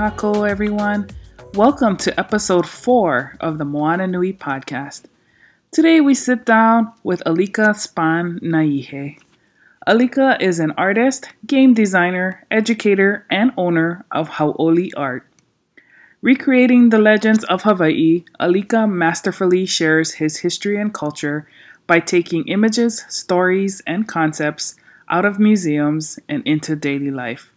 Kako, everyone. Welcome to episode four of the Moana Nui podcast. Today we sit down with Alika Span Naihe. Alika is an artist, game designer, educator, and owner of Hau'oli Art. Recreating the legends of Hawaii, Alika masterfully shares his history and culture by taking images, stories, and concepts out of museums and into daily life.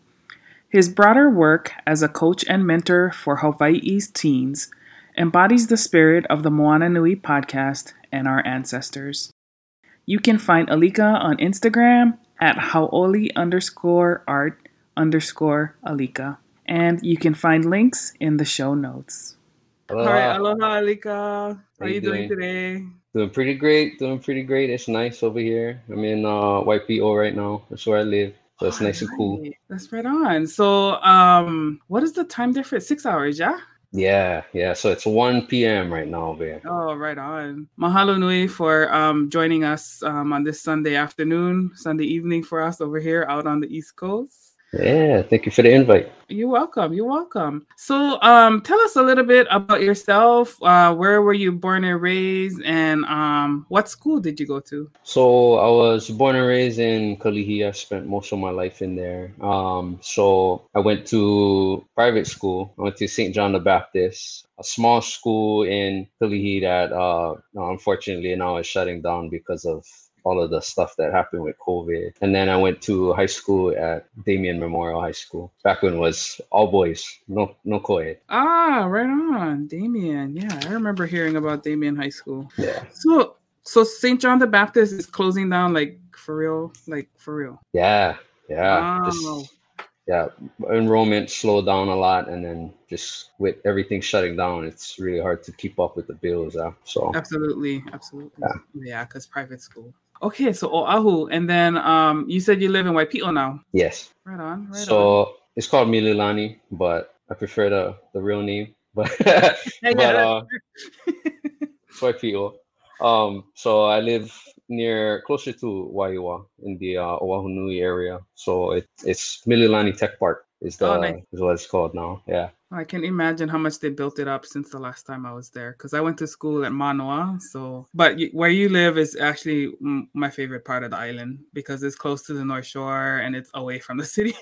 His broader work as a coach and mentor for Hawaii's teens embodies the spirit of the Moana Nui podcast and our ancestors. You can find Alika on Instagram at hau'oli underscore art underscore Alika. And you can find links in the show notes. Aloha. All right, aloha Alika. How, How are you you doing doing? today? Doing pretty great. Doing pretty great. It's nice over here. I'm in uh, Waipio right now. That's where I live. So it's nice and cool. That's right on. So, um, what is the time difference? Six hours, yeah? Yeah, yeah. So it's 1 p.m. right now over. Oh, right on. Mahalo nui for um, joining us um, on this Sunday afternoon, Sunday evening for us over here out on the East Coast. Yeah, thank you for the invite. You're welcome. You're welcome. So, um, tell us a little bit about yourself. Uh, where were you born and raised, and um, what school did you go to? So I was born and raised in Kalihi. I spent most of my life in there. Um, so I went to private school. I went to St. John the Baptist, a small school in Kalihi that uh, unfortunately now is shutting down because of all of the stuff that happened with COVID. And then I went to high school at Damien Memorial High School. Back when it was all boys, no no co-ed. Ah, right on, Damien. Yeah, I remember hearing about Damien High School. Yeah. So, so St. John the Baptist is closing down, like for real, like for real. Yeah. Yeah. Wow. Just yeah, enrollment slowed down a lot, and then just with everything shutting down, it's really hard to keep up with the bills. Uh, so Absolutely, absolutely. Yeah. Yeah, because private school. Okay, so Oahu, and then um, you said you live in Waipio now. yes, Right on, right on. so it's called Mililani, but I prefer the the real name. But but uh, Waipio. Um, so I live near closer to Waiua in the uh, Oahu Nui area. So it, it's Mililani Tech Park is the Oh, nice. is what it's called now. Yeah. I can imagine how much they built it up since the last time I was there because I went to school at Manoa. So, but where you live is actually my favorite part of the island because it's close to the North Shore and it's away from the city.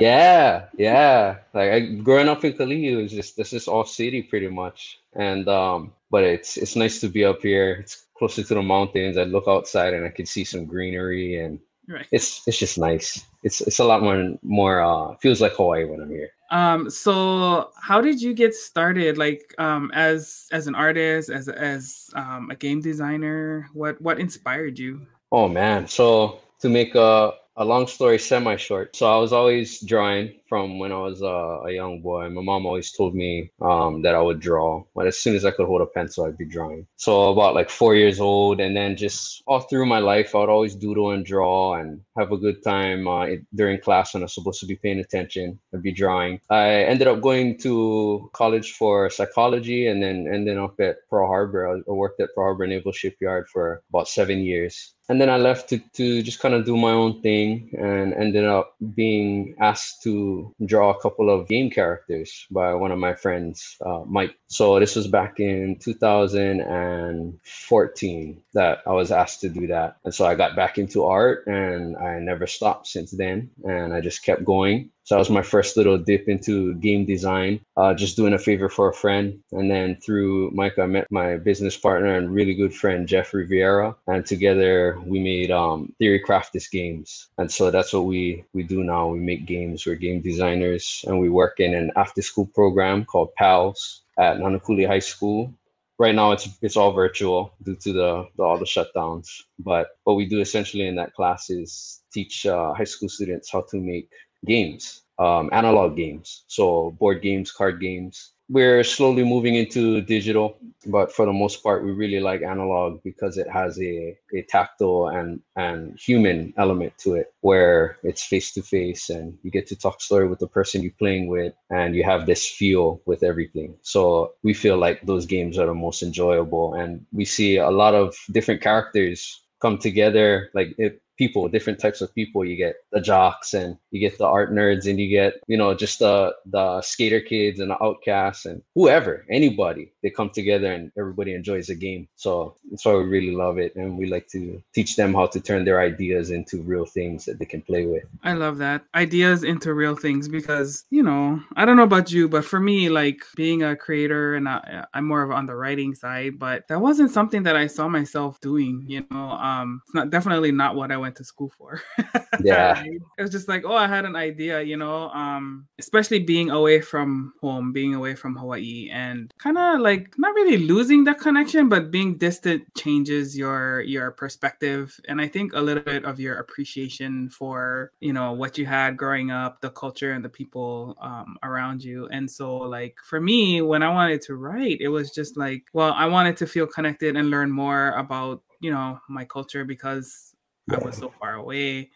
Yeah, yeah. Like I, growing up in Kalihi, was just this is all city pretty much, and um, but it's it's nice to be up here. It's closer to the mountains. I look outside and I can see some greenery, and right. it's it's just nice. It's it's a lot more more uh feels like Hawaii when I'm here. Um, so how did you get started? Like, um, as as an artist, as as um, a game designer, what what inspired you? Oh man, so to make a a long story semi short, so I was always drawing from when I was uh, a young boy. My mom always told me um, that I would draw, but as soon as I could hold a pencil, I'd be drawing. So about like four years old, and then just all through my life, I would always doodle and draw and have a good time uh, during class when I was supposed to be paying attention. I'd be drawing. I ended up going to college for psychology, and then ended up at Pearl Harbor. I worked at Pearl Harbor Naval Shipyard for about seven years and then I left to, to just kind of do my own thing and ended up being asked to draw a couple of game characters by one of my friends, uh, Mike. So this was back in 2014 that I was asked to do that. And so I got back into art and I never stopped since then. And I just kept going. So that was my first little dip into game design, uh, just doing a favor for a friend. And then through Mike, I met my business partner and really good friend, Jeff Riviera. And together we made um, Theory Crafters games. And so that's what we, we do now. We make games. We're game designers and we work in an after school program called PALS at Nanakuli High School. Right now, it's it's all virtual due to the, the all the shutdowns. But what we do essentially in that class is teach uh, high school students how to make games, um, analog games. So board games, card games. We're slowly moving into digital, but for the most part, we really like analog because it has a, a tactile and, and human element to it where it's face to face and you get to talk story with the person you're playing with and you have this feel with everything. So we feel like those games are the most enjoyable and we see a lot of different characters come together like it people, different types of people. You get the jocks and you get the art nerds and you get, you know, just the the skater kids and the outcasts and whoever, anybody. They come together and everybody enjoys the game. So that's why we really love it. And we like to teach them how to turn their ideas into real things that they can play with. I love that. Ideas into real things because, you know, I don't know about you, but for me, like being a creator and I, I'm more of on the writing side, but that wasn't something that I saw myself doing, you know. Um it's not definitely not what I went to school for. Yeah. it was just like, oh, I had an idea, you know, um, especially being away from home, being away from Hawaii and kind of like not really losing that connection, but being distant changes your your perspective and I think a little bit of your appreciation for, you know, what you had growing up, the culture and the people um, around you. And so like for me, when I wanted to write, it was just like, well, I wanted to feel connected and learn more about, you know, my culture because I was so far away.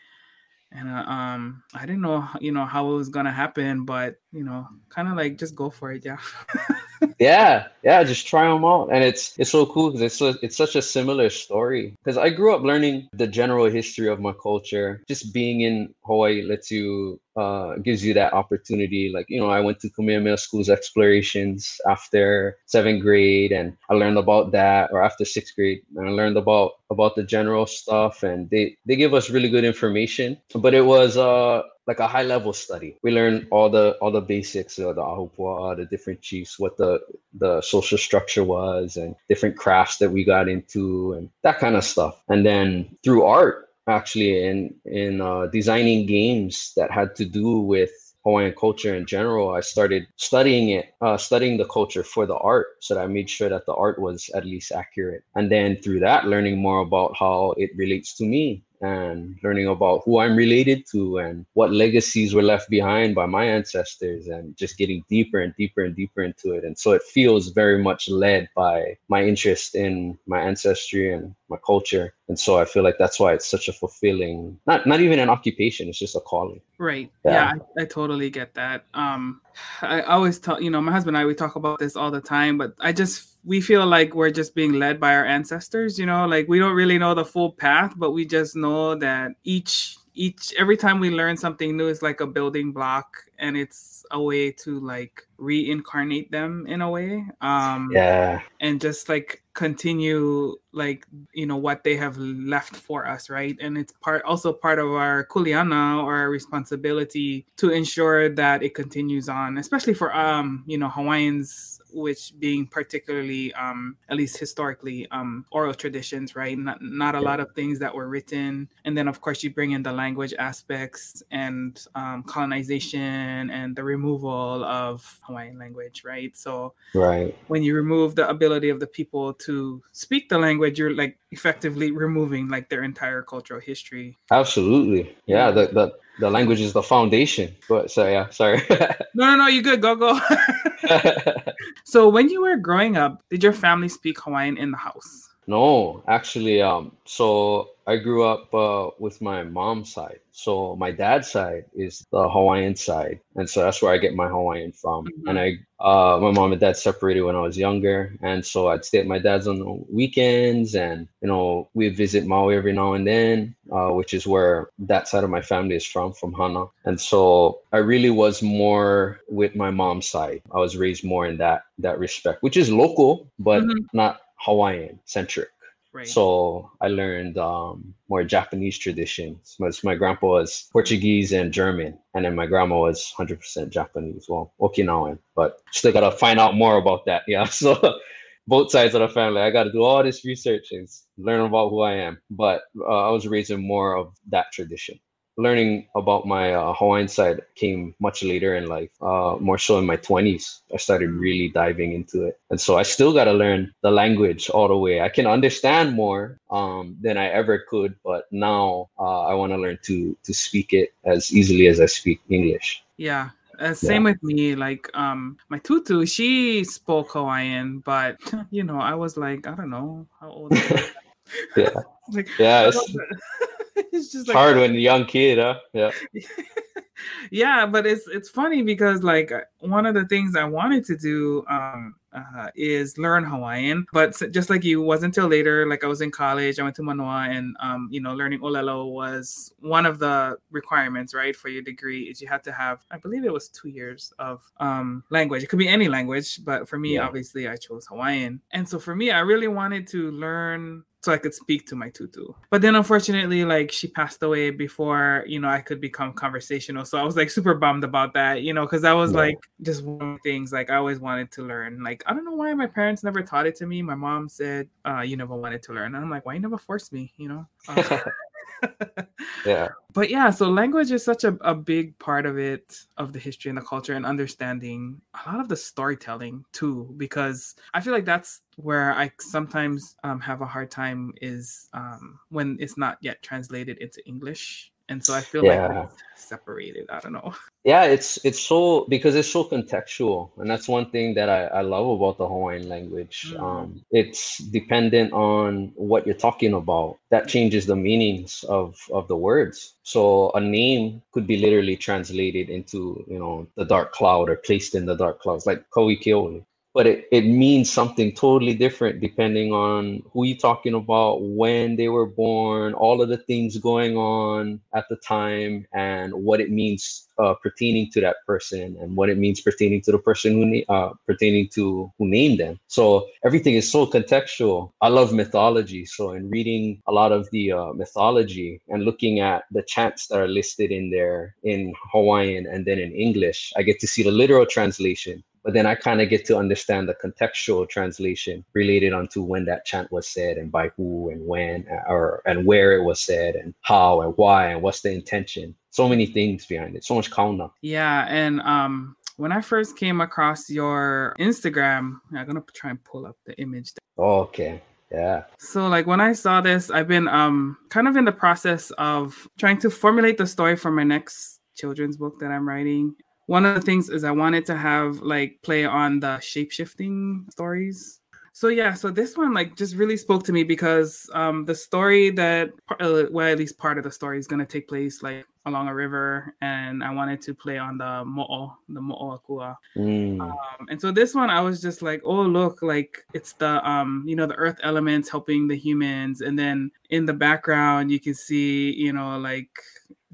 And uh, um i didn't know you know how it was gonna happen but you know kind of like just go for it yeah. Yeah yeah just try them out. And it's it's so cool because it's so, it's such a similar story. Because i grew up learning the general history of my culture. Just being in hawaii lets you uh, gives you that opportunity. Like, you know, I went to Kamehameha School's explorations after seventh grade and I learned about that or after sixth grade and I learned about about the general stuff. And they they give us really good information. But it was uh like a high level study. We learned all the all the basics of the ahupua'a, the different chiefs, what the the social structure was, and different crafts that we got into, and that kind of stuff. And then through art, actually, in in uh, designing games that had to do with Hawaiian culture in general, I started studying it, uh, studying the culture for the art, so that I made sure that the art was at least accurate. And then through that, learning more about how it relates to me and learning about who I'm related to and what legacies were left behind by my ancestors and just getting deeper and deeper and deeper into it. And so it feels very much led by my interest in my ancestry and my culture. And so I feel like that's why it's such a fulfilling, not not even an occupation, it's just a calling. Right. Yeah, yeah I, I, totally get that. Um I always tell you know, my husband and I we talk about this all the time, but I just we feel like we're just being led by our ancestors, you know, like we don't really know the full path, but we just know that each each every time we learn something new is like a building block and it's a way to like reincarnate them in a way um yeah. and just like continue like you know what they have left for us right? And it's part also part of our kuleana or our responsibility to ensure that it continues on especially for um you know hawaiians which being particularly um at least historically um oral traditions right? Not not a lot of things that were written. And then of course you bring in the language aspects and um, colonization and the removal of hawaiian language right? So right. when you remove the ability of the people to speak the language you're like effectively removing like their entire cultural history. Absolutely. Yeah the, the the language is the foundation. But so yeah sorry. No no no you good. Go go. So when you were growing up did your family speak hawaiian in the house no actually um so I grew up uh, with my mom's side. So my dad's side is the Hawaiian side, and so that's where I get my Hawaiian from. Mm-hmm. And I, uh, my mom and dad separated when I was younger, and so I'd stay at my dad's on the weekends, and you know we'd visit Maui every now and then, uh, which is where that side of my family is from, from Hana. And so I really was more with my mom's side. I was raised more in that that respect, which is local, but mm-hmm. not Hawaiian centric. Right. So I learned um, more Japanese traditions. My, my grandpa was Portuguese and German, and then my grandma was 100% Japanese, well, Okinawan, but still got to find out more about that. Yeah. So both sides of the family, I got to do all this research and learn about who I am. But uh, I was raised in more of that tradition learning about my uh, Hawaiian side came much later in life, uh, more so in my 20s. I started really diving into it. And so I still got to learn the language all the way. I can understand more um, than I ever could, but now uh, I want to learn to to speak it as easily as I speak English. Yeah. Uh, same yeah. with me. Like um, my tutu, she spoke Hawaiian, but you know, I was like, I don't know how old. yeah. like, yeah. it's just like, hard when you're a young kid, huh? Yeah. yeah, but it's it's funny because like one of the things I wanted to do um uh, is learn Hawaiian. But just like you, wasn't until later. Like I was in college, I went to Manoa, and um, you know, learning Olelo was one of the requirements, right, for your degree. Is you had to have, I believe it was two years of um, language. It could be any language, but for me, yeah. obviously, I chose Hawaiian. And so for me, I really wanted to learn so I could speak to my tutu. But then unfortunately, like she passed away before, you know, I could become conversational. So I was like super bummed about that, you know, because that was yeah. like just one of the things like I always wanted to learn. Like, I don't know why my parents never taught it to me. My mom said, uh, you never wanted to learn. And I'm like, why you never forced me, you know? Um, yeah. But yeah, so language is such a, a big part of it, of the history and the culture and understanding a lot of the storytelling too, because I feel like that's where I sometimes um, have a hard time is um, when it's not yet translated into English and so I feel yeah. like separated. I don't know. Yeah, it's it's so because it's so contextual, and that's one thing that I, I love about the Hawaiian language. Mm. Um, it's dependent on what you're talking about. That changes the meanings of of the words. So a name could be literally translated into you know the dark cloud or placed in the dark clouds, like Kauikeaouli but it, it means something totally different depending on who you're talking about, when they were born, all of the things going on at the time, and what it means uh, pertaining to that person, and what it means pertaining to the person who uh, pertaining to who named them. So everything is so contextual. I love mythology, so in reading a lot of the uh, mythology and looking at the chants that are listed in there in Hawaiian and then in English, I get to see the literal translation but then I kind of get to understand the contextual translation related onto when that chant was said and by who and when or and where it was said and how and why and what's the intention. So many things behind it. So much kaona. Yeah, and um when I first came across your Instagram, I'm gonna try and pull up the image. Oh, okay. Yeah. So like when I saw this, I've been um kind of in the process of trying to formulate the story for my next children's book that I'm writing one of the things is I wanted to have like play on the shape shifting stories. So yeah, so this one like just really spoke to me because um the story that uh, well at least part of the story is gonna take place like along a river, and I wanted to play on the mo'o, the mo'o akua. Mm. Um, and so this one I was just like, oh look, like it's the um you know the earth elements helping the humans, and then in the background you can see you know like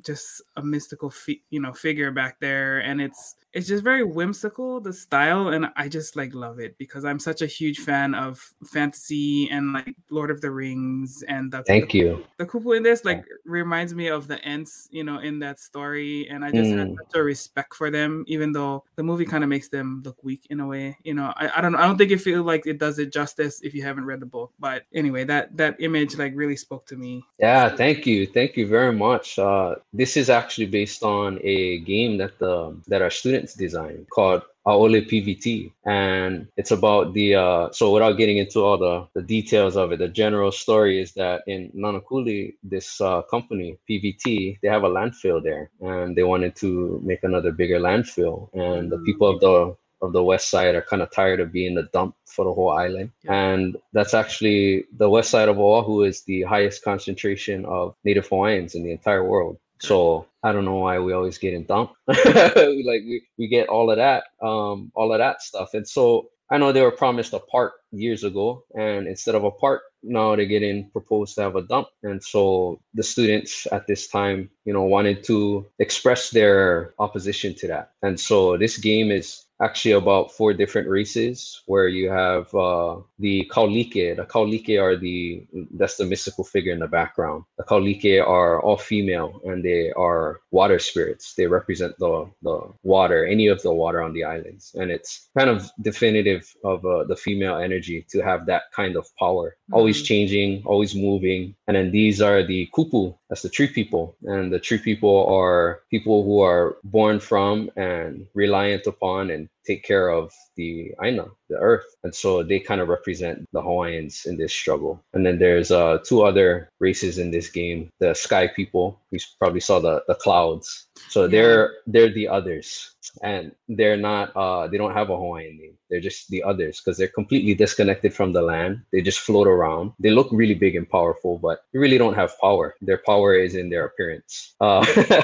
just a mystical fi- you know figure back there and it's it's just very whimsical the style and i just like love it because i'm such a huge fan of fantasy and like lord of the rings and the thank the, you. the kupu in this like reminds me of the ents you know in that story and i just mm. had such a respect for them even though the movie kind of makes them look weak in a way you know. I, I don't i don't think it feels like it does it justice if you haven't read the book but anyway that that image like really spoke to me. Yeah thank you thank you very much uh this is actually based on a game that the that our students designed called Aole PVT, and it's about the uh, so without getting into all the, the details of it, the general story is that in Nanakuli, this uh, company PVT, they have a landfill there, and they wanted to make another bigger landfill, and the people of the of the west side are kind of tired of being the dump for the whole island. And that's actually the west side of Oahu is the highest concentration of Native Hawaiians in the entire world. So I don't know why we always get in dump. like we, we get all of that, um, all of that stuff. And so I know they were promised a park years ago, and instead of a park, now they're getting proposed to have a dump. And so the students at this time, you know, wanted to express their opposition to that. And so this game is actually about four different races where you have uh, the Kaulike. The Kaulike are the that's the mystical figure in the background. The Kaulike are all female and they are water spirits. They represent the the water, any of the water on the islands, and it's kind of definitive of uh, the female energy to have that kind of power, mm-hmm. always changing, always moving. And then these are the kupu, that's the true people, and the true people are people who are born from and reliant upon and take care of the Aina, the earth. And so they kind of represent the Hawaiians in this struggle. And then there's uh, two other races in this game, the sky people. You probably saw the, the clouds. So yeah. they're they're the others. And they're not uh they don't have a Hawaiian name. They're just the others because they're completely disconnected from the land. They just float around. They look really big and powerful, but they really don't have power. Their power is in their appearance. Uh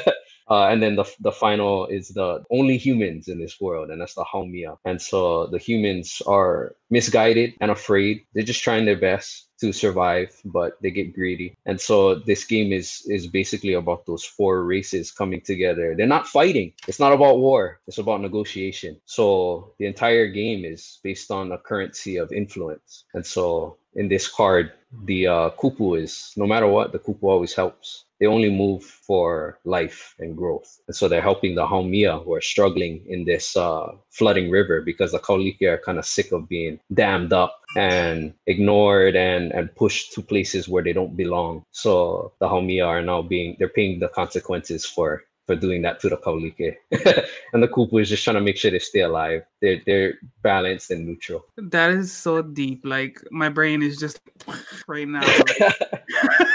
Uh, and then the the final is the only humans in this world, and that's the Haumia. And so the humans are misguided and afraid. They're just trying their best to survive, but they get greedy. And so this game is is basically about those four races coming together. They're not fighting. It's not about war. It's about negotiation. So the entire game is based on a currency of influence. And so in this card, the uh, kupu is no matter what, the kupu always helps they only move for life and growth. And so they're helping the Haumia who are struggling in this uh, flooding river because the Kaulike are kind of sick of being dammed up and ignored and, and pushed to places where they don't belong. So the Haumia are now being, they're paying the consequences for for doing that to the Kaulike. and the Kupu is just trying to make sure they stay alive. They're they're balanced and neutral. That is so deep. Like my brain is just right now.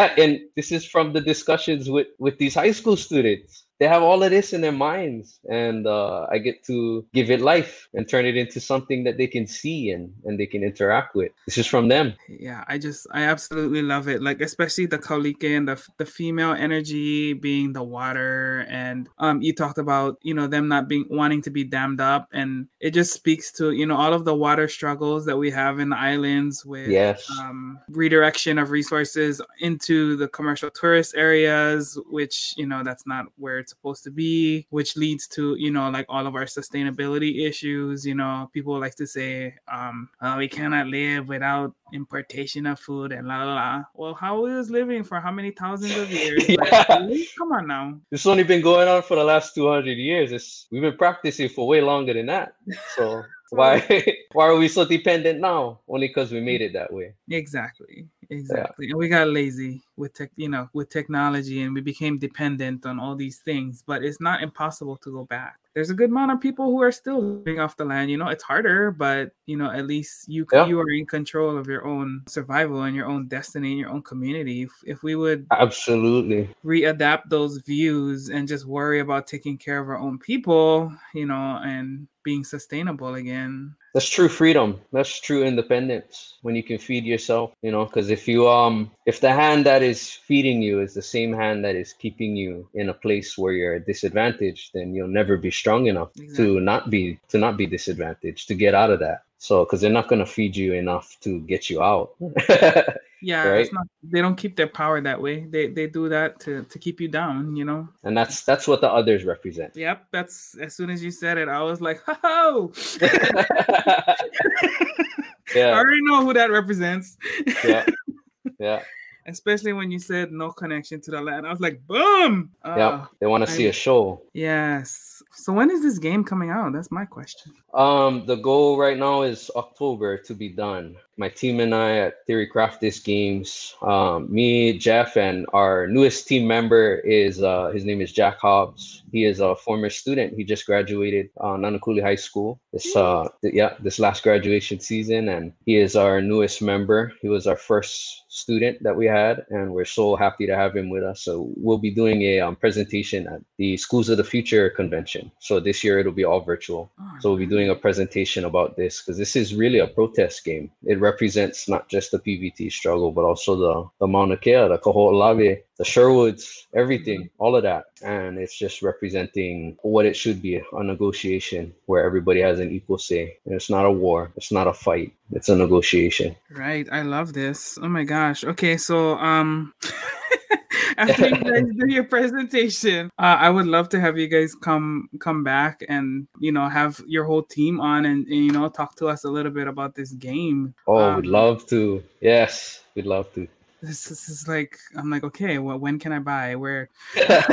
yeah, and this is from the discussions with with these high school students they have all of this in their minds and uh, i get to give it life and turn it into something that they can see and and they can interact with. This is from them. Yeah i just i absolutely love it. Like especially the kaulike and the, the female energy being the water and um you talked about you know them not being wanting to be dammed up and it just speaks to you know all of the water struggles that we have in the islands with yes. um, redirection of resources into the commercial tourist areas which you know that's not where it's supposed to be, which leads to, you know, like all of our sustainability issues. You know, people like to say, um, oh, we cannot live without importation of food and la la la. Well, how we was living for how many thousands of years? yeah. Like, come on now. It's only been going on for the last 200 years. It's, we've been practicing for way longer than that. So why why are we so dependent now? Only because we made it that way. Exactly. Exactly. Yeah. And we got lazy with tech, you know, with technology and we became dependent on all these things, but it's not impossible to go back. There's a good amount of people who are still living off the land. You know, it's harder, but you know, at least you yeah. you are in control of your own survival and your own destiny and your own community. If, if we would absolutely readapt those views and just worry about taking care of our own people, you know, and being sustainable again, that's true freedom that's true independence when you can feed yourself you know because if you um if the hand that is feeding you is the same hand that is keeping you in a place where you're disadvantaged then you'll never be strong enough exactly. to not be to not be disadvantaged to get out of that so because they're not going to feed you enough to get you out Yeah, right? it's not. They don't keep their power that way. They they do that to to keep you down. You know. And that's that's what the others represent. Yep. That's as soon as you said it, I was like, ho. yeah. I already know who that represents. yeah. Yeah especially when you said no connection to the land. I was like, boom. Uh, yeah, they want to see a show. Yes. So when is this game coming out? That's my question. Um, the goal right now is October to be done. My team and I at Theory Crafters Games, um, me, Jeff, and our newest team member is uh, his name is Jack Hobbs. He is a former student. He just graduated uh, Nanakuli High School. This uh, th- yeah, this last graduation season, and he is our newest member. He was our first student that we had, and we're so happy to have him with us. So we'll be doing a um, presentation at the Schools of the Future convention. So this year it'll be all virtual. Oh, so we'll be doing a presentation about this because this is really a protest game. It represents not just the PVT struggle, but also the, the Mauna Kea, the Kaho'olawe, the Sherwoods, everything, mm-hmm. all of that. And it's just representing what it should be a negotiation where everybody has an equal say. And it's not a war, it's not a fight, it's a negotiation. Right. I love this. Oh my gosh. Okay. So, um, after you guys do your presentation, uh, I would love to have you guys come come back and you know have your whole team on and, and you know talk to us a little bit about this game. Oh, um, we'd love to. Yes, we'd love to. This, this is like I'm like okay, well, when can I buy? Where?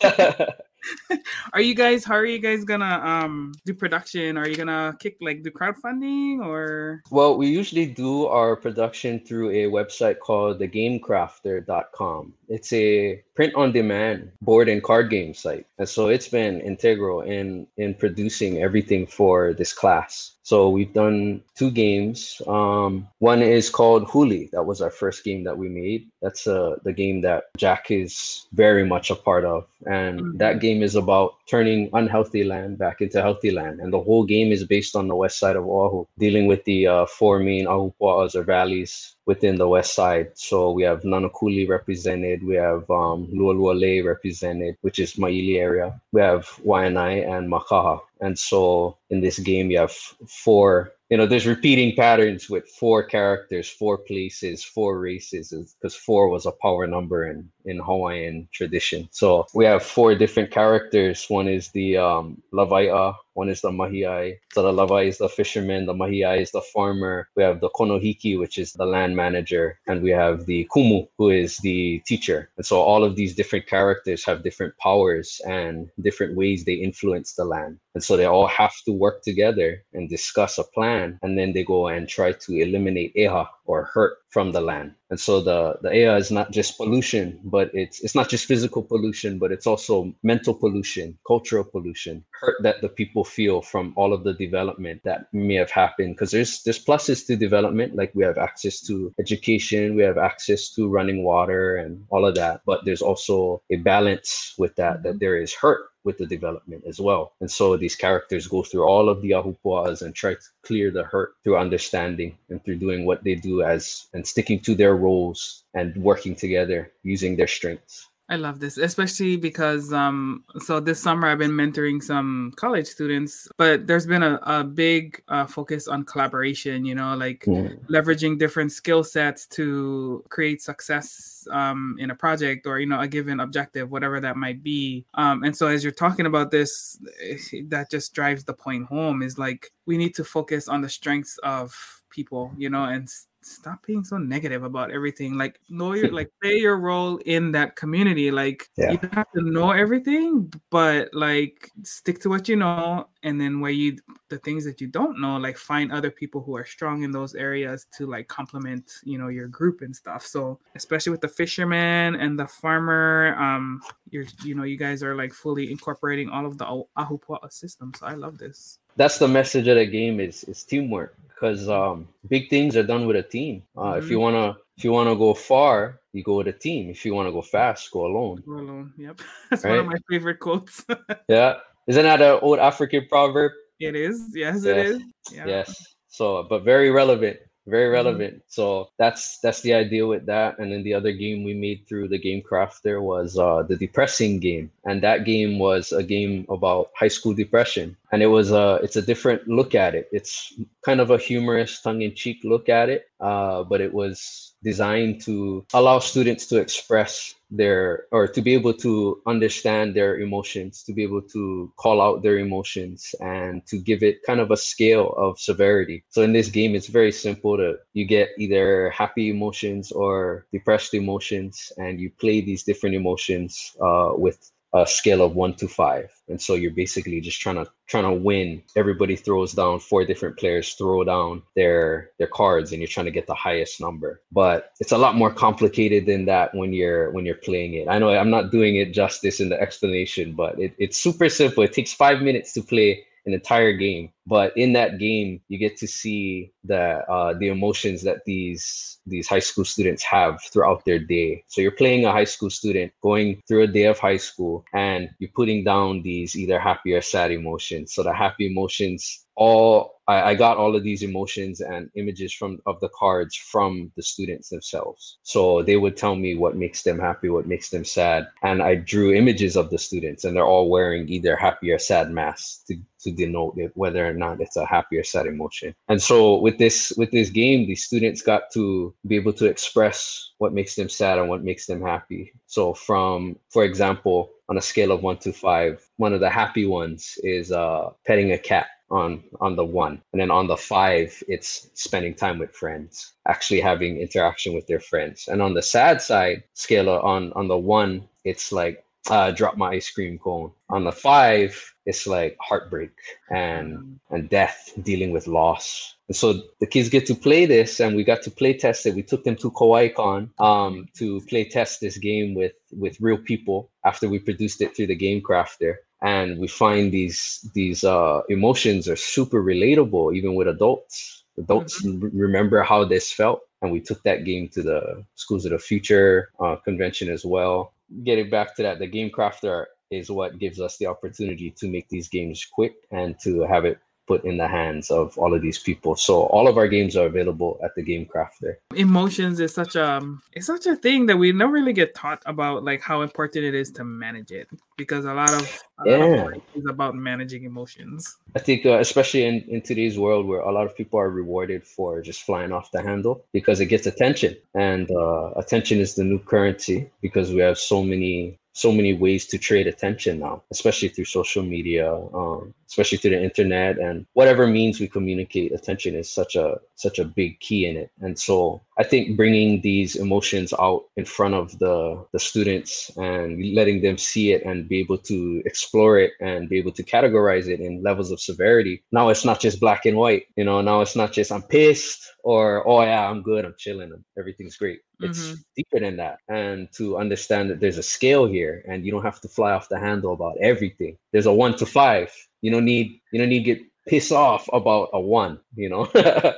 are you guys how are you guys gonna um do production? Are you gonna kick like do crowdfunding or? Well we usually do our production through a website called thegamecrafter.com it's a print on demand board and card game site. And so it's been integral in in producing everything for this class so we've done two games. Um, one is called Huli. That was our first game that we made. That's uh, the game that Jack is very much a part of. And mm-hmm. that game is about turning unhealthy land back into healthy land. And the whole game is based on the west side of Oahu, dealing with the uh, four main ahupua'as or valleys within the west side. So we have Nanakuli represented, we have um, Lualualei represented, which is Maili area. We have Waianae and Makaha. And so in this game, you have four you know there's repeating patterns with four characters four places four races because four was a power number in in hawaiian tradition. So we have four different characters. One is the um lavaia one is the mahiai. So the lavai is the fisherman the mahiai is the farmer. We have the konohiki which is the land manager and we have the kumu who is the teacher. And so all of these different characters have different powers and different ways they influence the land. And so they all have to work together and discuss a plan. And then they go and try to eliminate eha or hurt from the land. And so the, the eha is not just pollution, but it's it's not just physical pollution, but it's also mental pollution, cultural pollution, hurt that the people feel from all of the development that may have happened. Because there's there's pluses to development, like we have access to education, we have access to running water and all of that. But there's also a balance with that, that mm-hmm. there is hurt with the development as well. And so these characters go through all of the ahupua'as and try to clear the hurt through understanding and through doing what they do as and sticking to their roles and working together using their strengths. I love this, especially because um so this summer I've been mentoring some college students, but there's been a, a big uh, focus on collaboration, you know, like mm. leveraging different skill sets to create success um in a project or you know a given objective, whatever that might be. Um and so as you're talking about this, that just drives the point home is like we need to focus on the strengths of people, you know, and stop being so negative about everything. Like know your like play your role in that community. Like yeah. you don't have to know everything, but like stick to what you know and then where you the things that you don't know, like find other people who are strong in those areas to like complement, you know, your group and stuff. So especially with the fisherman and the farmer, um, you're you know, you guys are like fully incorporating all of the Ahupua'a system. So I love this. That's the message of the game is is teamwork because um, big things are done with a team. Uh, mm-hmm. If you mm-hmm. wanna if you wanna go far, you go with a team. If you wanna go fast, go alone. Go alone. Yep, that's right? one of my favorite quotes. yeah, isn't that an old African proverb? It is. Yes, yes. it is. Yeah. Yes. So, but very relevant very mm-hmm. relevant. Mm-hmm. So that's that's the idea with that. And then the other game we made through the game crafter was uh, the depressing game, and that game was a game about high school depression. And it was a it's a different look at it. It's kind of a humorous, tongue-in-cheek look at it, uh, but it was designed to allow students to express their or to be able to understand their emotions to be able to call out their emotions and to give it kind of a scale of severity. So in this game it's very simple to you get either happy emotions or depressed emotions and you play these different emotions uh, with a scale of one to five. And so you're basically just trying to trying to win. Everybody throws down four different players throw down their their cards and you're trying to get the highest number. But it's a lot more complicated than that when you're when you're playing it. I know i'm not doing it justice in the explanation but it, it's super simple. It takes five minutes to play an entire game. But in that game, you get to see the uh, the emotions that these these high school students have throughout their day. So you're playing a high school student going through a day of high school, and you're putting down these either happy or sad emotions. So the happy emotions all I, I, got all of these emotions and images from of the cards from the students themselves. So they would tell me what makes them happy, what makes them sad, and I drew images of the students, and they're all wearing either happy or sad masks to, to denote it, whether or not it's a happier sad emotion. And so with this with this game, the students got to be able to express what makes them sad and what makes them happy. So from, for example, on a scale of one to five, one of the happy ones is uh, petting a cat on on the one and then on the five it's spending time with friends actually having interaction with their friends and on the sad side scale on on the one it's like uh, drop my ice cream cone. On the five it's like heartbreak and and death dealing with loss. And so the kids get to play this and we got to play test it. We took them to Kawaii Kon um, to play test this game with with real people after we produced it through the game crafter. And we find these these uh, emotions are super relatable even with adults. Adults mm-hmm. remember how this felt. And we took that game to the schools of the future uh, convention as well getting back to that the game crafter is what gives us the opportunity to make these games quick and to have it put in the hands of all of these people. So all of our games are available at the Game Crafter. Emotions is such a it's such a thing that we don't really get taught about, like how important it is to manage it, because a lot of a yeah. lot of is about managing emotions. I think, uh, especially in, in today's world where a lot of people are rewarded for just flying off the handle because it gets attention, and uh, attention is the new currency because we have so many so many ways to trade attention now, especially through social media, um, especially through the internet and whatever means we communicate. Attention is such a such a big key in it, and so I think bringing these emotions out in front of the the students and letting them see it and be able to explore it and be able to categorize it in levels of severity. Now it's not just black and white, you know. Now it's not just I'm pissed or oh yeah I'm good I'm chilling everything's great it's Mhm. deeper than that and to understand that there's a scale here and you don't have to fly off the handle about everything there's a one to five you don't need you don't need to get pissed off about a one you know right.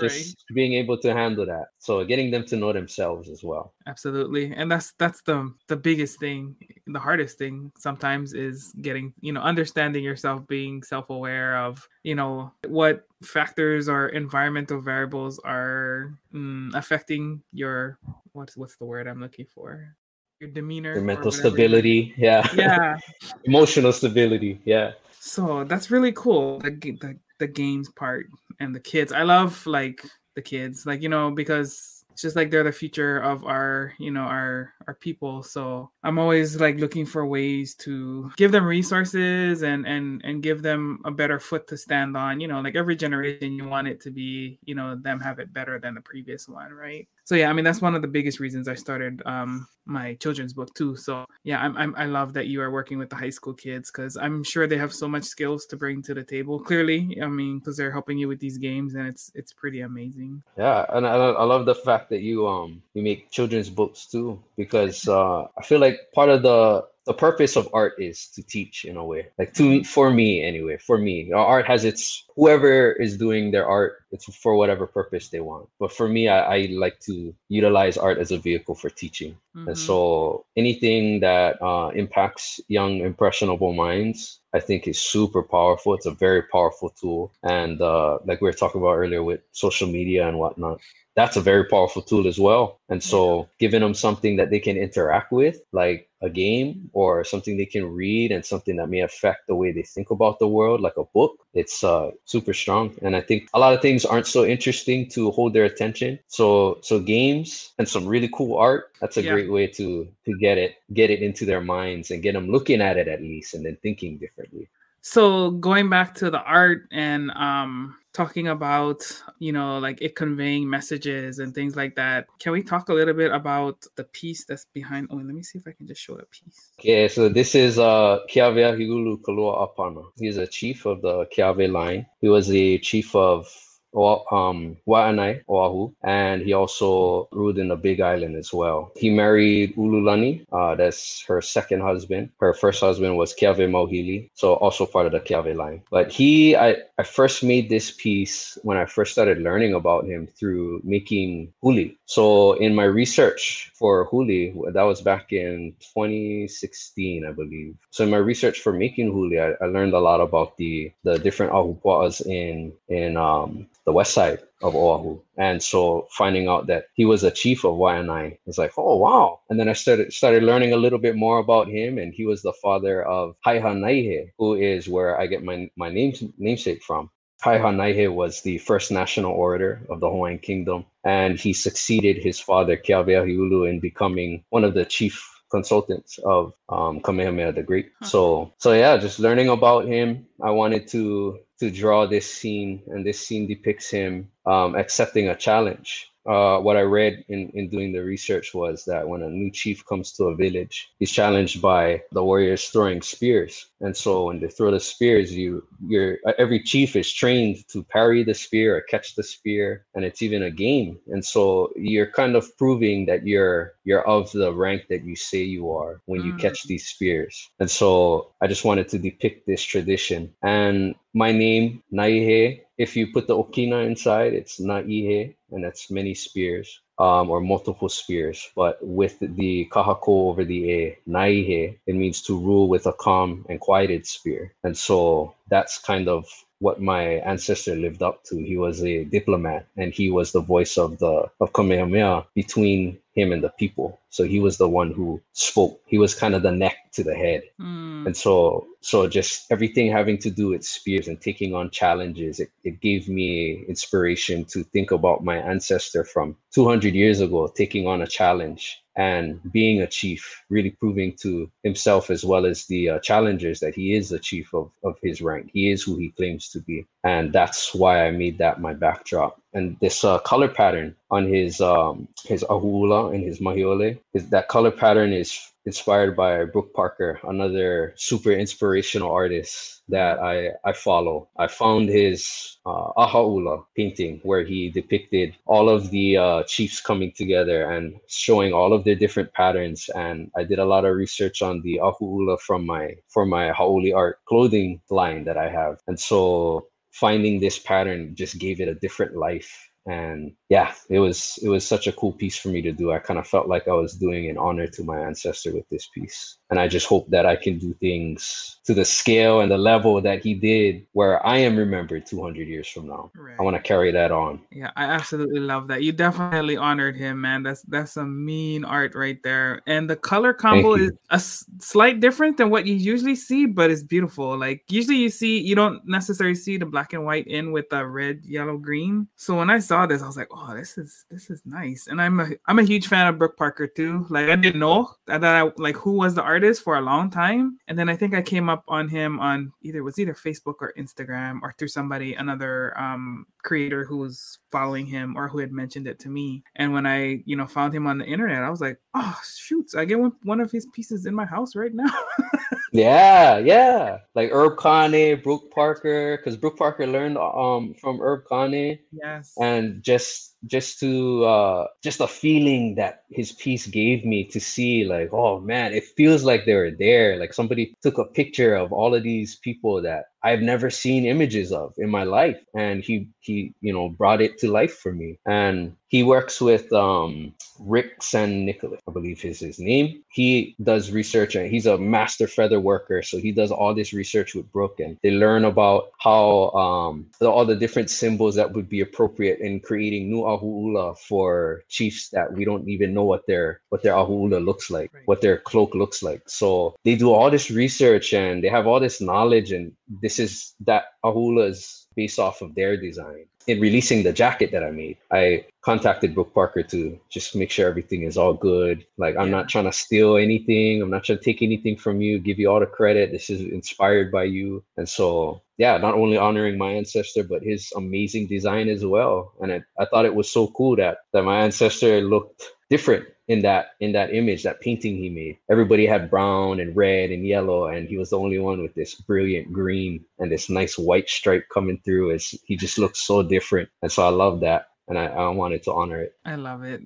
just being able to handle that so getting them to know themselves as well Absolutely. And that's that's the the biggest thing, the hardest thing sometimes is getting, you know, understanding yourself, being self-aware of, you know, what factors or environmental variables are mm, affecting your what's what's the word I'm looking for? Your demeanor your mental whatever it is. stability yeah Yeah. emotional stability yeah So that's really cool. The, the the games part and the kids. I love like the kids, like you know, because it's just like they're the future of our, you know, our our people. So I'm always like looking for ways to give them resources and and and give them a better foot to stand on. You know, like every generation, you want it to be, you know, them have it better than the previous one, right? So yeah, I mean that's one of the biggest reasons I started um my children's book too. So yeah, I'm, I'm I love that you are working with the high school kids because I'm sure they have so much skills to bring to the table. Clearly, I mean because they're helping you with these games and it's it's pretty amazing. Yeah, and I, I love the fact that you um you make children's books too because uh, I feel like part of the the purpose of art is to teach in a way. Like to for me anyway, for me, art has its whoever is doing their art, it's for whatever purpose they want. But for me, I, I like to utilize art as a vehicle for teaching. And Mhm. so anything that uh, impacts young impressionable minds, I think is super powerful. It's a very powerful tool. And uh, like we were talking about earlier with social media and whatnot, that's a very powerful tool as well. And so giving them something that they can interact with, like a game or something they can read and something that may affect the way they think about the world, like a book, it's uh, super strong. And I think a lot of things aren't so interesting to hold their attention. So so games and some really cool art, that's a Yeah. great way to to get it get it into their minds and get them looking at it at least and then thinking differently. So going back to the art and um talking about you know like it conveying messages and things like that can we talk a little bit about the piece that's behind oh let me see if i can just show the piece Okay, so this is uh Keaweaheulu Kalua Apana. He's a chief of the Keawe line. He was the chief of um, Waianae, Oahu, and he also ruled in the Big Island as well. He married Ululani, uh, that's her second husband. Her first husband was Keawemauhili, so also part of the Keawe line. But he, I, I first made this piece when I first started learning about him through making huli. So in my research for huli, that was back in 2016, I believe. So in my research for making huli, I, I learned a lot about the the different ahupua'as in in um, the west side of Oahu. And so finding out that he was a chief of Waianae, it's like, oh wow. And then I started started learning a little bit more about him, and he was the father of Haiha Naihe, who is where I get my my name namesake from. Haiha Naihe was the first national orator of the Hawaiian Kingdom, and he succeeded his father Keaweahiulu in becoming one of the chief consultants of um, Kamehameha the Great. Huh. So, so yeah, just learning about him. I wanted to to draw this scene, and this scene depicts him um, accepting a challenge. Uh, what I read in, in doing the research was that when a new chief comes to a village, he's challenged by the warriors throwing spears. And so when they throw the spears, you you're uh, every chief is trained to parry the spear or catch the spear, and it's even a game. And so you're kind of proving that you're you're of the rank that you say you are when you Mm. catch these spears. And so I just wanted to depict this tradition. And my name, Naihe, if you put the Okina inside, it's Naihe, and that's many spears. um, or multiple spears. But with the kahako over the e, naihe, it means to rule with a calm and quieted spear. And so that's kind of what my ancestor lived up to. He was a diplomat and he was the voice of the of Kamehameha between him and the people. So he was the one who spoke. He was kind of the neck to the head. Mm. And so so just everything having to do with spears and taking on challenges, it, it gave me inspiration to think about my ancestor from 200 years ago taking on a challenge and being a chief, really proving to himself as well as the uh, challengers that he is a chief of, of his rank. He is who he claims to be. And that's why I made that my backdrop. And this uh, color pattern on his um, his ahu'ula and his mahiole, is, that color pattern is inspired by Brook Parker, another super inspirational artist that I, I follow. I found his uh, Ahu'ula painting where he depicted all of the uh, chiefs coming together and showing all of their different patterns. And I did a lot of research on the Ahu'ula from my for my Haoli art clothing line that I have. And so finding this pattern just gave it a different life. And yeah it was it was such a cool piece for me to do. I kind of felt like i was doing an honor to my ancestor with this piece and i just hope that i can do things to the scale and the level that he did where i am remembered 200 years from now. Right. i want to carry that on. Yeah i absolutely love that. You definitely honored him man. That's that's some mean art right there. And the color combo is a slight different than what you usually see but it's beautiful. Like usually you see you don't necessarily see the black and white in with the red yellow green. So when i saw saw this, I was like, oh, this is this is nice. And I'm a I'm a huge fan of Brook Parker too. Like I didn't know that I like who was the artist for a long time. And then I think I came up on him on either was either Facebook or Instagram or through somebody, another um creator who was following him or who had mentioned it to me. And when I, you know, found him on the internet, I was like, oh shoots, I get one, one of his pieces in my house right now. yeah, yeah. Like Herb Kane, Brook Parker, because Brook Parker learned um from Herb Kane. Yes. And just just to uh just a feeling that his piece gave me to see like oh man it feels like they were there. Like somebody took a picture of all of these people that I've never seen images of in my life and he he you know brought it to life for me and he works with um Rick San Nicolas I believe is his name he does research and he's a master feather worker so he does all this research with Brook and they learn about how um all the different symbols that would be appropriate in creating new ahu'ula for chiefs that we don't even know what their what their ahu'ula looks like, right. what their cloak looks like. So they do all this research and they have all this knowledge, and this is that ahu'ula is based off of their design. In releasing the jacket that I made, I contacted Brook Parker to just make sure everything is all good. Like I'm yeah. not trying to steal anything. I'm not trying to take anything from you, give you all the credit. This is inspired by you. And so yeah, not only honoring my ancestor, but his amazing design as well. And I, I thought it was so cool that that my ancestor looked different in that in that image, that painting he made. Everybody had brown and red and yellow, and he was the only one with this brilliant green and this nice white stripe coming through. As he just looked so different, and so I love that and I, I wanted to honor it. I love it,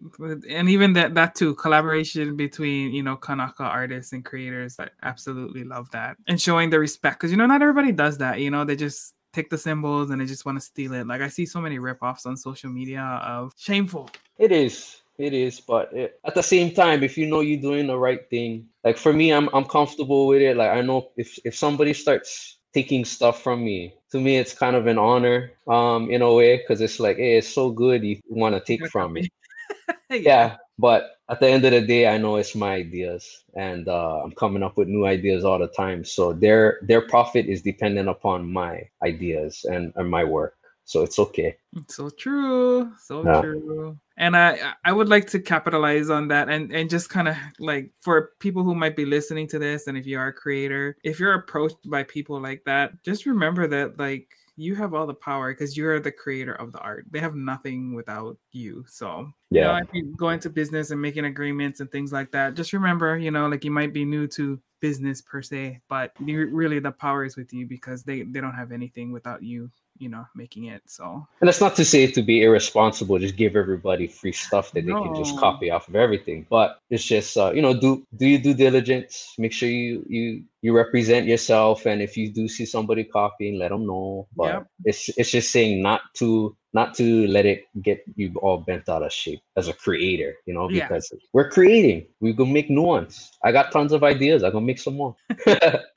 and even that that too collaboration between you know Kanaka artists and creators. I absolutely love that, and showing the respect because you know not everybody does that. You know they just take the symbols and they just want to steal it. Like I see so many rip-offs on social media of shameful. It is. It is, but it, at the same time, if you know you're doing the right thing, like for me, I'm I'm comfortable with it. Like I know if if somebody starts taking stuff from me. To me, it's kind of an honor, um, in a way, because it's like, hey, it's so good you want to take from me. yeah. yeah. But at the end of the day, I know it's my ideas, and uh, I'm coming up with new ideas all the time. So their their profit is dependent upon my ideas and, and my work so it's okay so true so yeah. true and i i would like to capitalize on that and and just kind of like for people who might be listening to this and if you are a creator if you're approached by people like that just remember that like you have all the power because you're the creator of the art. They have nothing without you. So yeah, you know, if you go into business and making agreements and things like that, just remember, you know, like you might be new to business per se, but really the power is with you because they they don't have anything without you you know making it so and that's not to say to be irresponsible just give everybody free stuff that they no. can just copy off of everything but it's just uh, you know do do your due diligence make sure you you you represent yourself, and if you do see somebody copying, let them know. But Yep. it's it's just saying not to not to let it get you all bent out of shape as a creator, you know, Yeah. because we're creating. We gonna make new ones. I got tons of ideas. I'm gonna make some more.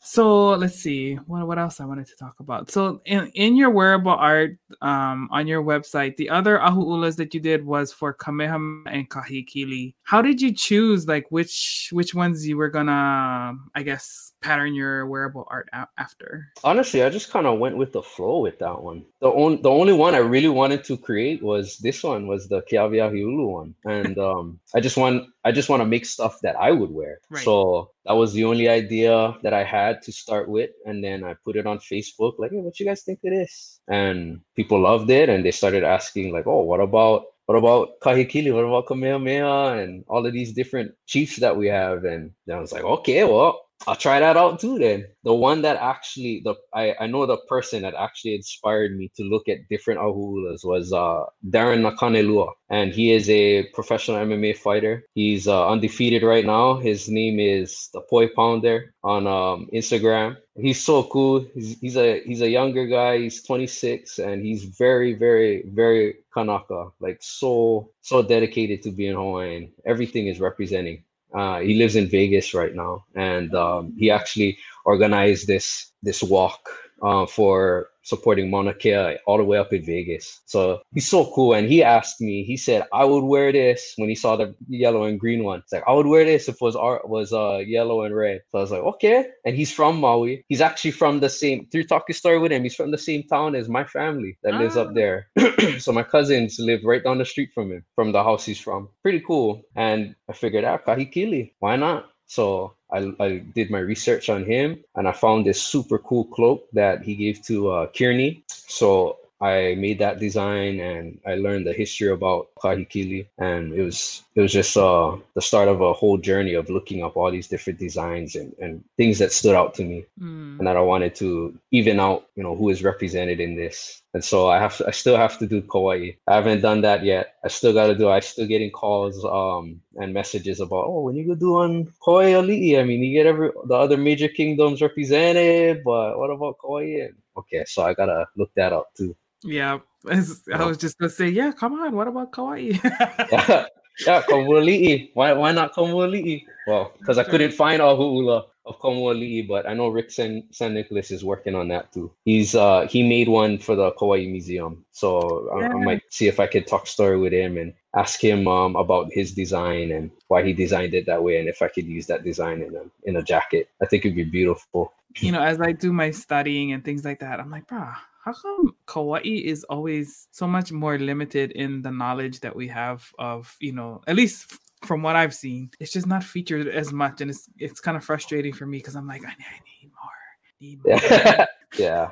So let's see what what else I wanted to talk about. So in in your wearable art um on your website, the other ahu'ulas that you did was for Kamehameha and Kahekili. How did you choose like which which ones you were gonna I guess pattern your wearable art a- after? Honestly, I just kind of went with the flow with that one. The only the only one I really wanted to create was this one, was the Keaweaheulu one, and um, I just want I just want to make stuff that I would wear. Right. So that was the only idea that I had to start with, and then I put it on Facebook, like, hey, what you guys think of this? And people loved it, and they started asking, like, oh, what about what about Kahekili? What about Kamehameha? And all of these different chiefs that we have. And then I was like, okay, well, I'll try that out too then. The one that actually the I, I know the person that actually inspired me to look at different ahu'ulas was uh Darren Nakanelua. And he is a professional MMA fighter. He's uh, undefeated right now. His name is the Poi Pounder on um, Instagram. He's so cool. He's, he's a he's a younger guy. He's 26 and he's very very very Kanaka. Like so so dedicated to being Hawaiian. Everything is representing. Uh, he lives in Vegas right now, and um, he actually organized this this walk uh, for supporting Mauna Kea all the way up in Vegas. So he's so cool, and he asked me. He said I would wear this when he saw the yellow and green one. It's like I would wear this if it was art was uh yellow and red. So I was like, okay. And he's from Maui. He's actually from the same. Through talking story with him, he's from the same town as my family that lives Ah. up there. so my cousins live right down the street from him, from the house he's from. Pretty cool. And I figured out Kahekili. Why not? So I, I did my research on him and I found this super cool cloak that he gave to uh, Kearney. So I made that design and I learned the history about Kahekili and it was it was just uh, the start of a whole journey of looking up all these different designs and, and things that stood out to me Mm. and that I wanted to even out, you know, who is represented in this. And so I have to, I still have to do Kauai. I haven't done that yet. I still got to do. I still getting calls um and messages about oh when you go do on Kauai Ali'i. I mean you get every the other major kingdoms represented, but what about Kauai? Okay, so I gotta look that up too. Yeah. I was just gonna say, yeah, come on, what about yeah, yeah, Kaumuali'i. Why why not Kaumuali'i? Well, because I couldn't find Ahu'ula of Kaumuali'i, but I know Rick San, San Nicolas is working on that too. He's uh he made one for the Kauai Museum, so I, I might see if I could talk story with him and ask him um about his design and why he designed it that way, and if I could use that design in a in a jacket. I think it'd be beautiful. you know, as I do my studying and things like that, I'm like, bruh, how come Kauai is always so much more limited in the knowledge that we have of, you know, at least from what I've seen, it's just not featured as much, and it's it's kind of frustrating for me because I'm like, I, I need more, need more. Yeah,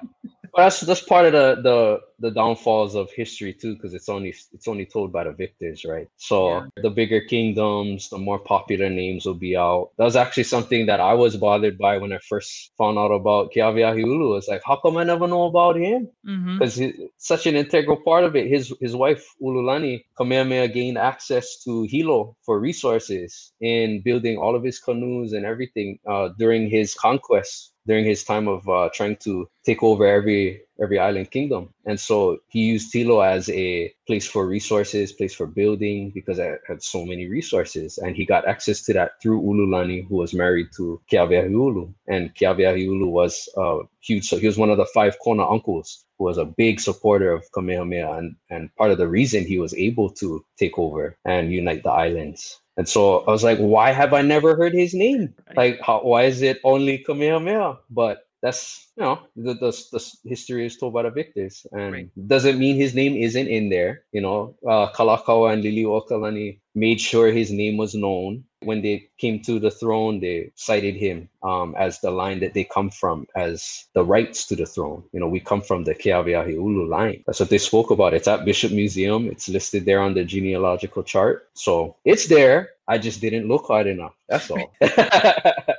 But that's that's part of the the the downfalls of history too, because it's only it's only told by the victors, right? So Yeah. the bigger kingdoms, the more popular names will be out. That was actually something that I was bothered by when I first found out about Keaweaheulu. It's like, how come I never know about him? because he's such an integral part of it. His his wife Ululani Kamehameha gained access to Hilo for resources in building all of his canoes and everything uh, during his conquest, during his time of uh, trying to take over every every island kingdom. And so he used Hilo as a place for resources, place for building because it had so many resources. And he got access to that through Ululani, who was married to Keaweaheulu. And Keaweaheulu was uh, huge. So he was one of the five Kona uncles who was a big supporter of Kamehameha and, and part of the reason he was able to take over and unite the islands. And so I was like, why have I never heard his name? Right. Like, how, why is it only Kamehameha? But that's, you know, the, the, the history is told by the victors. And Right. doesn't mean his name isn't in there. You know, uh, Kalakaua and Liliuokalani made sure his name was known. When they came to the throne, they cited him um, as the line that they come from, as the rights to the throne. You know, we come from the Keaweaheulu line. That's what they spoke about. It's at Bishop Museum. It's listed there on the genealogical chart. So it's there. I just didn't look hard enough. That's all.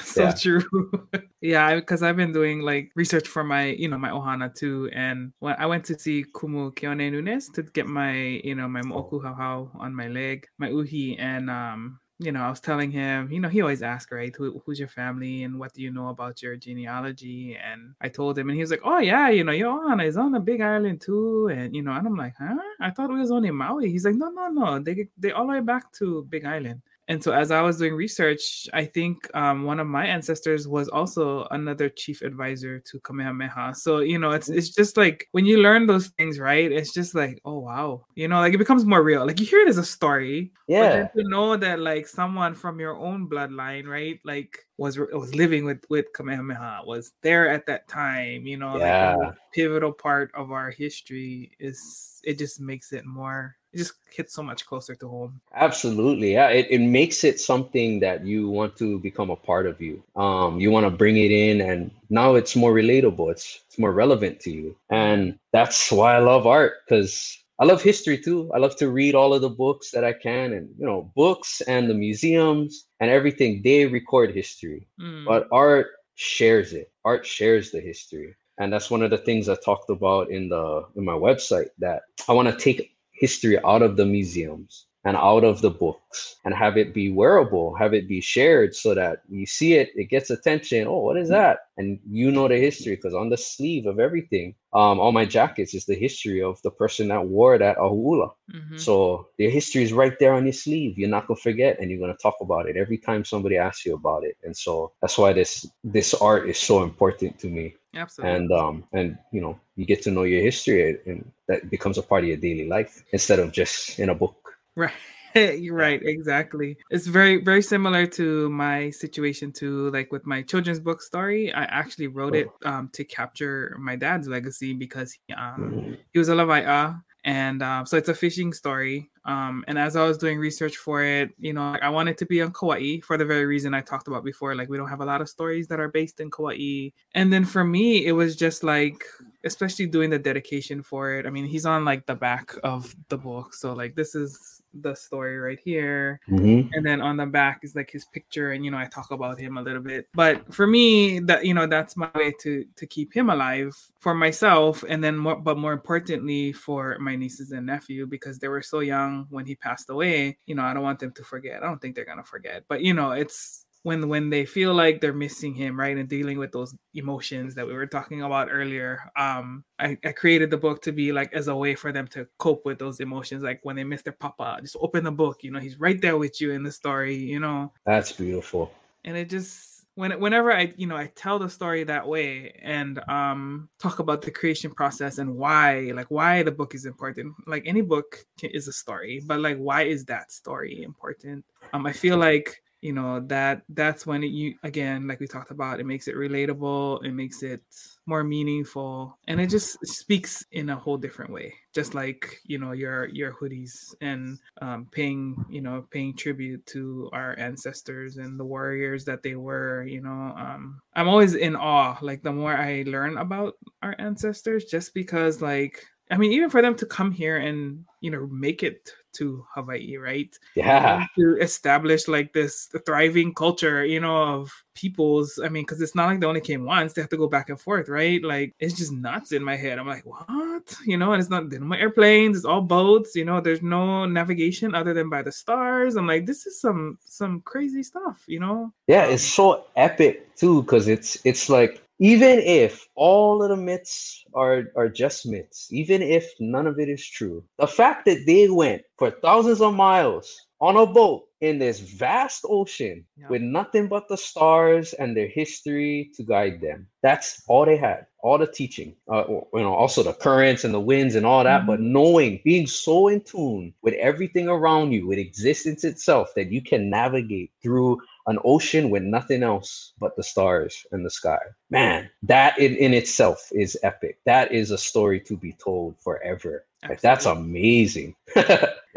so Yeah. true. yeah, because I've been doing like research for my, you know, my ohana too. And when I went to see Kumu Keone Nunes to get my, you know, my moku hauhau on my leg, my uhi, and um you know, I was telling him, you know, he always asks, right, Who, who's your family and what do you know about your genealogy? And I told him, and he was like, oh yeah, you know, your aunt is on the Big Island too, and you know, and I'm like, huh? I thought it was only Maui. He's like, no, no, no, they they all the way back to Big Island. And so, as I was doing research, I think um, one of my ancestors was also another chief advisor to Kamehameha. So you know, it's it's just like when you learn those things, right? It's just like, oh wow, you know, like it becomes more real. Like you hear it as a story, yeah. to know that like someone from your own bloodline, right, like was was living with with Kamehameha, was there at that time, you know, yeah. like pivotal part of our history is it just makes it more it just hits so much closer to home. Absolutely. Yeah. It, it makes it something that you want to become a part of you. Um, you want to bring it in and now it's more relatable. It's it's more relevant to you. And that's why I love art because I love history too. I love to read all of the books that I can and you know, books and the museums and everything, they record history. Mm. But art shares it. Art shares the history. And that's one of the things I talked about in the in my website that I want to take history out of the museums and out of the books and have it be wearable, have it be shared so that you see it, it gets attention. Oh, what is that? And you know the history because on the sleeve of everything, um, all my jackets is the history of the person that wore that ahu'ula. Mhm. So the history is right there on your sleeve. You're not gonna forget, and you're gonna talk about it every time somebody asks you about it. And so that's why this this art is so important to me. Absolutely. And um and you know you get to know your history, and that becomes a part of your daily life instead of just in a book. Right. You're right, exactly. It's very, very similar to my situation too. Like with my children's book story, I actually wrote it um, to capture my dad's legacy because he, um, Mhm. he was a lawai'a, and um, so it's a fishing story. Um, and as I was doing research for it, you know, I wanted to be on Kauai for the very reason I talked about before. Like we don't have a lot of stories that are based in Kauai. And then for me, it was just like, especially doing the dedication for it. I mean, he's on like the back of the book, so like this is the story right here. Mhm. and then on the back is like his picture and you know i talk about him a little bit. But for me that you know that's my way to to keep him alive for myself and then more but more importantly for my nieces and nephew because they were so young when he passed away. You know i don't want them to forget. I don't think they're gonna forget. But you know it's when when they feel like they're missing him right and dealing with those emotions that we were talking about earlier um I, I created the book to be like as a way for them to cope with those emotions like when they miss their papa just open the book you know he's right there with you in the story you know That's beautiful. and it just when whenever I you know I tell the story that way and um talk about the creation process and why like why the book is important like any book is a story but like why is that story important um I feel like you know that that's when it, you again like we talked about it makes it relatable it makes it more meaningful and it just speaks in a whole different way just like you know your your hoodies and um, paying you know paying tribute to our ancestors and the warriors that they were you know um, i'm always in awe like the more i learn about our ancestors just because like i mean even for them to come here and you know make it to hawaii right Yeah. to establish like this thriving culture, you know, of peoples. I mean, because it's not like they only came once; they have to go back and forth, right? Like it's just nuts in my head. I'm like, what? You know, and it's not no airplanes; it's all boats. You know, there's no navigation other than by the stars. I'm like, this is some some crazy stuff. You know? Yeah, it's so epic too, because it's it's like even if all of the myths are are just myths, even if none of it is true, the fact that they went for thousands of miles on a boat in this vast ocean Yeah. with nothing but the stars and their history to guide them. That's all they had, all the teaching. Uh, you know, also the currents and the winds and all that, but knowing, being so in tune with everything around you, with existence itself, that you can navigate through an ocean with nothing else but the stars and the sky. Man, that in, in itself is epic. That is a story to be told forever. Like, that's amazing.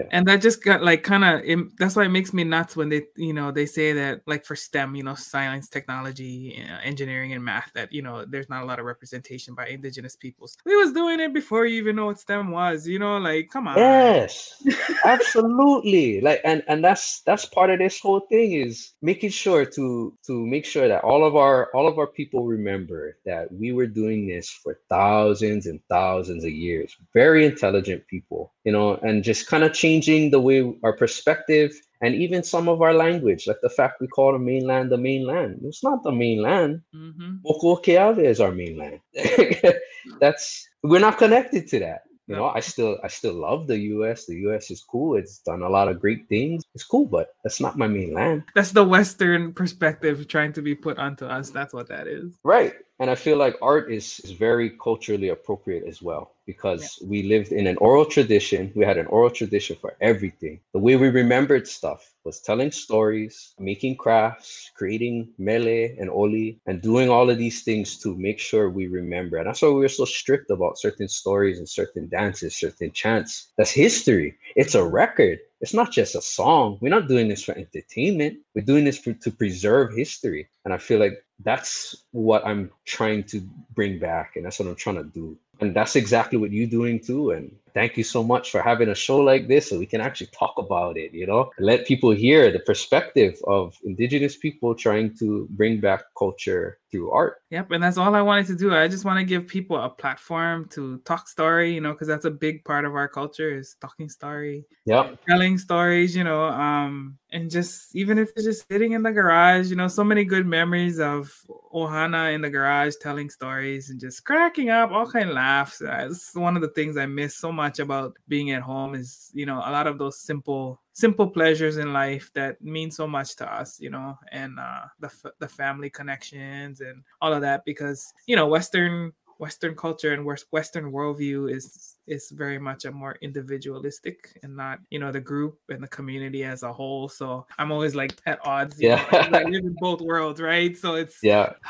Yeah. and that just got like kind of that's why it makes me nuts when they you know they say that like for stem you know science technology uh, engineering and math that you know there's not a lot of representation by indigenous peoples we was doing it before you even know what stem was you know like come on Yes, absolutely. Like, and and that's that's part of this whole thing is making sure to to make sure that all of our all of our people remember that we were doing this for thousands and thousands of years. Very intelligent people, you know, and just kind of changing the way our perspective and even some of our language, like the fact we call the mainland the mainland. It's not the mainland. Mm-hmm. is our mainland. That's we're not connected to that. You know, I still I still love the US. The US is cool. It's done a lot of great things. It's cool, but that's not my mainland. That's the Western perspective trying to be put onto us. That's what that is. Right. And I feel like art is, is very culturally appropriate as well because yeah. we lived in an oral tradition. We had an oral tradition for everything. The way we remembered stuff was telling stories, making crafts, creating mele and oli, and doing all of these things to make sure we remember. And that's why we were so strict about certain stories and certain dances, certain chants. That's history. It's a record. It's not just a song. We're not doing this for entertainment. We're doing this for, to preserve history. And I feel like that's what I'm trying to bring back. And that's what I'm trying to do. And that's exactly what you're doing too. And thank you so much for having a show like this so we can actually talk about it, you know, let people hear the perspective of indigenous people trying to bring back culture through art. Yep. And that's all I wanted to do. I just want to give people a platform to talk story, you know, because that's a big part of our culture is talking story. Yep. Telling stories, you know, um, and just even if it's just sitting in the garage, you know, so many good memories of Ohana in the garage telling stories and just cracking up, all kind of laughs. That's one of the things I miss so much about being at home is, you know, a lot of those simple simple pleasures in life that mean so much to us, you know, and uh, the the family connections and all of that because you know Western Western culture and Western worldview is is very much a more individualistic and not you know the group and the community as a whole. So I'm always like at odds. Yeah, know, like live in both worlds, right? So it's yeah,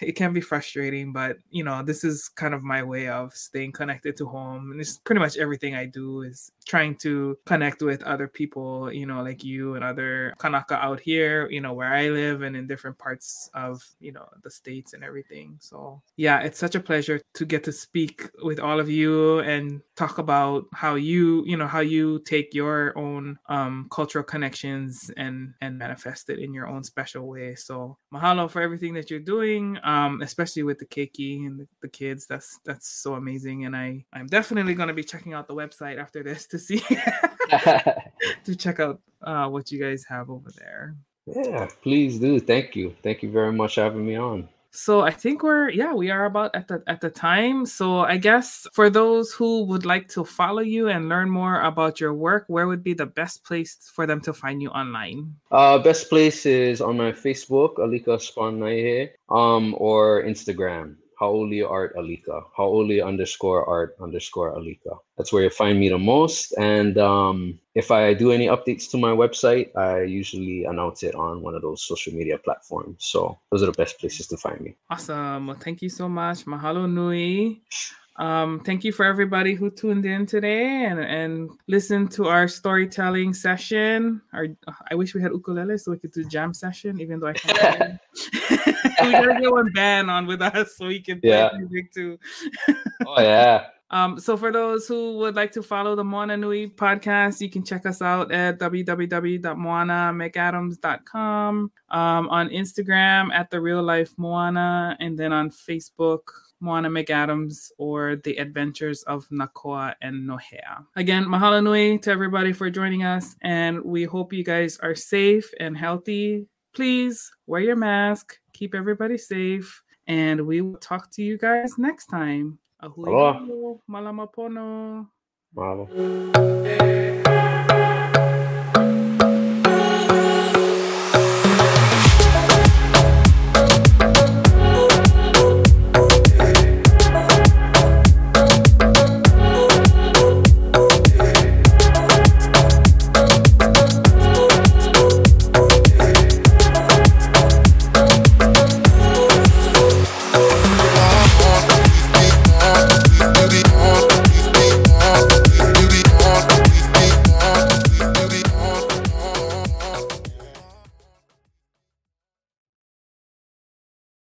it can be frustrating, but you know this is kind of my way of staying connected to home, and it's pretty much everything I do is trying to connect with other people, you know, like you and other Kanaka out here, you know, where I live and in different parts of you know the states and everything. So yeah, it's such a pleasure to get to speak with all of you and talk about how you, you know, how you take your own um, cultural connections and and manifest it in your own special way. So mahalo for everything that you're doing, um, especially with the keiki and the, the kids. That's that's so amazing, and I I'm definitely going to be checking out the website after this to see to check out uh, what you guys have over there. Yeah, please do. Thank you. Thank you very much for having me on. So I think we're yeah, we are about at the at the time. So I guess for those who would like to follow you and learn more about your work, where would be the best place for them to find you online? Uh best place is on my Facebook, Alika Spanaihe, um, or Instagram. Haoli Art Alika, Haoli underscore Art underscore Alika. That's where you find me the most. And um, if I do any updates to my website, I usually announce it on one of those social media platforms. So those are the best places to find me. Awesome. Well, thank you so much. Mahalo Nui. Um, thank you for everybody who tuned in today and, and listened to our storytelling session. Our, I wish we had ukulele so we could do jam session, even though I can't. we gotta get one band on with us so we can play yeah. music too. oh yeah. Um, so for those who would like to follow the Moana Nui podcast, you can check us out at www.moanamcadams.com, um, on Instagram at the real life Moana, and then on Facebook, Moana McAdams or The Adventures of Nakoa and Nohea. Again, mahalo nui to everybody for joining us, and we hope you guys are safe and healthy. Please wear your mask, keep everybody safe, and we will talk to you guys next time. Ahui Malamapono. Malo.